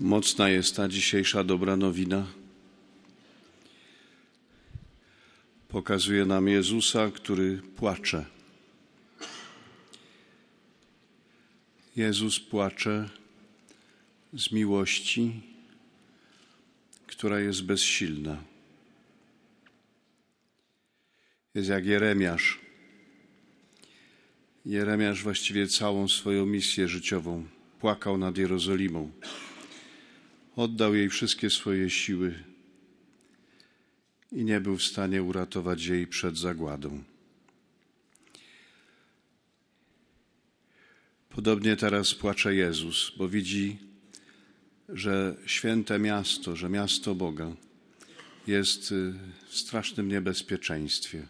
Mocna jest ta dzisiejsza dobra nowina. Pokazuje nam Jezusa, który płacze. Jezus płacze z miłości, która jest bezsilna. Jest jak Jeremiasz. Jeremiasz właściwie całą swoją misję życiową płakał nad Jerozolimą. Oddał jej wszystkie swoje siły i nie był w stanie uratować jej przed zagładą. Podobnie teraz płacze Jezus, bo widzi, że święte miasto, że miasto Boga jest y, w strasznym niebezpieczeństwie,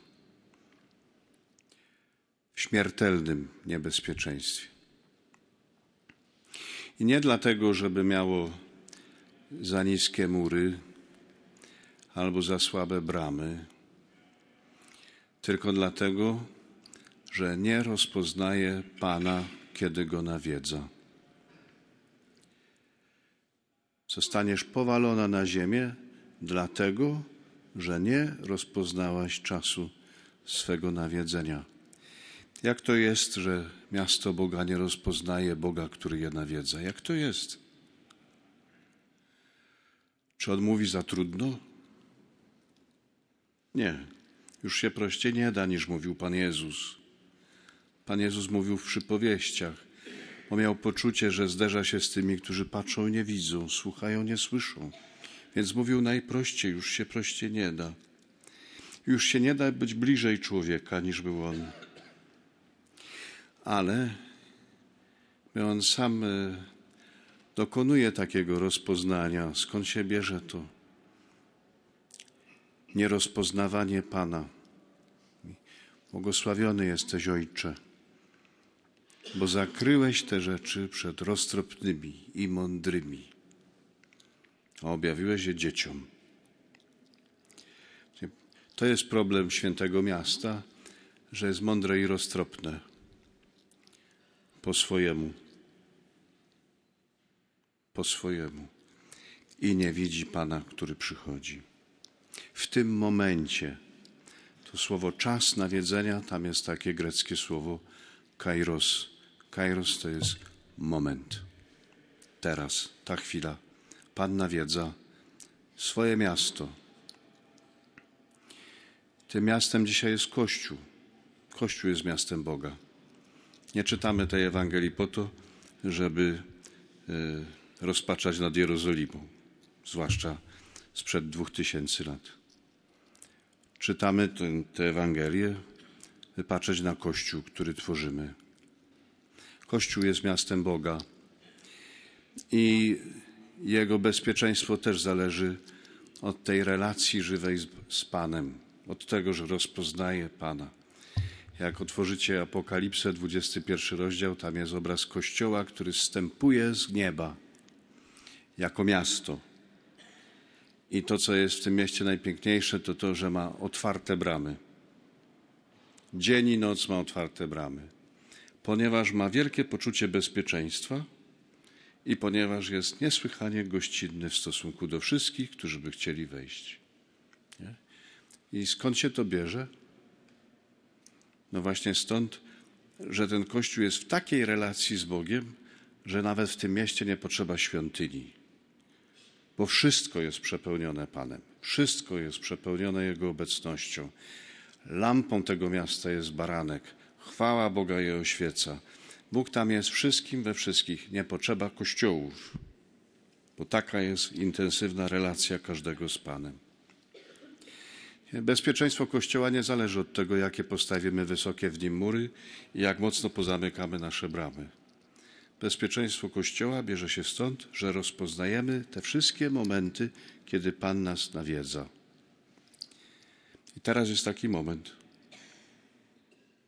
w śmiertelnym niebezpieczeństwie. I nie dlatego, żeby miało za niskie mury albo za słabe bramy, tylko dlatego, że nie rozpoznaje Pana, kiedy go nawiedza. Zostaniesz powalona na ziemię, dlatego, że nie rozpoznałaś czasu swego nawiedzenia. Jak to jest, że miasto Boga nie rozpoznaje Boga, który je nawiedza? Jak to jest? Czy on mówi za trudno? Nie. Już się prościej nie da, niż mówił Pan Jezus. Pan Jezus mówił w przypowieściach. On miał poczucie, że zderza się z tymi, którzy patrzą, nie widzą, słuchają, nie słyszą. Więc mówił najprościej, już się prościej nie da. Już się nie da być bliżej człowieka, niż był on. Ale on sam e, dokonuje takiego rozpoznania. Skąd się bierze to? Nierozpoznawanie Pana. Błogosławiony jesteś, Ojcze, bo zakryłeś te rzeczy przed roztropnymi i mądrymi, a objawiłeś je dzieciom. To jest problem świętego miasta, że jest mądre i roztropne po swojemu po swojemu i nie widzi Pana, który przychodzi. W tym momencie to słowo czas nawiedzenia, tam jest takie greckie słowo kairos. Kairos to jest moment. Teraz, ta chwila. Pan nawiedza swoje miasto. Tym miastem dzisiaj jest Kościół. Kościół jest miastem Boga. Nie czytamy tej Ewangelii po to, żeby y, rozpaczać nad Jerozolimą, zwłaszcza sprzed dwóch tysięcy lat. Czytamy tę Ewangelię, by patrzeć na Kościół, który tworzymy. Kościół jest miastem Boga i jego bezpieczeństwo też zależy od tej relacji żywej z, z Panem, od tego, że rozpoznaje Pana. Jak otworzycie Apokalipsę, 21 rozdział, tam jest obraz Kościoła, który zstępuje z nieba jako miasto. I to, co jest w tym mieście najpiękniejsze, to to, że ma otwarte bramy. Dzień i noc ma otwarte bramy, ponieważ ma wielkie poczucie bezpieczeństwa i ponieważ jest niesłychanie gościnny w stosunku do wszystkich, którzy by chcieli wejść. Nie? I skąd się to bierze? No właśnie stąd, że ten Kościół jest w takiej relacji z Bogiem, że nawet w tym mieście nie potrzeba świątyni bo wszystko jest przepełnione Panem. Wszystko jest przepełnione Jego obecnością. Lampą tego miasta jest baranek. Chwała Boga je oświeca. Bóg tam jest wszystkim we wszystkich. Nie potrzeba kościołów, bo taka jest intensywna relacja każdego z Panem. Bezpieczeństwo Kościoła nie zależy od tego, jakie postawimy wysokie w nim mury i jak mocno pozamykamy nasze bramy. Bezpieczeństwo Kościoła bierze się stąd, że rozpoznajemy te wszystkie momenty, kiedy Pan nas nawiedza. I teraz jest taki moment.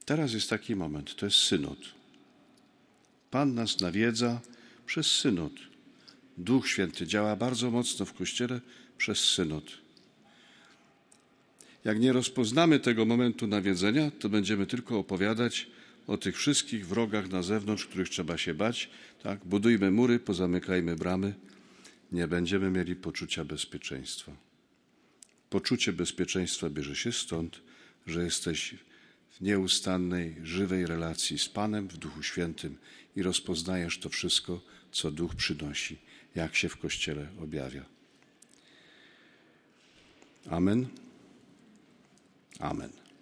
Teraz jest taki moment. To jest synod. Pan nas nawiedza przez synod. Duch Święty działa bardzo mocno w Kościele przez synod. Jak nie rozpoznamy tego momentu nawiedzenia, to będziemy tylko opowiadać o tych wszystkich wrogach na zewnątrz, których trzeba się bać. Tak? Budujmy mury, pozamykajmy bramy nie będziemy mieli poczucia bezpieczeństwa. Poczucie bezpieczeństwa bierze się stąd, że jesteś w nieustannej, żywej relacji z Panem w Duchu Świętym i rozpoznajesz to wszystko, co Duch przynosi, jak się w Kościele objawia. Amen. Amen.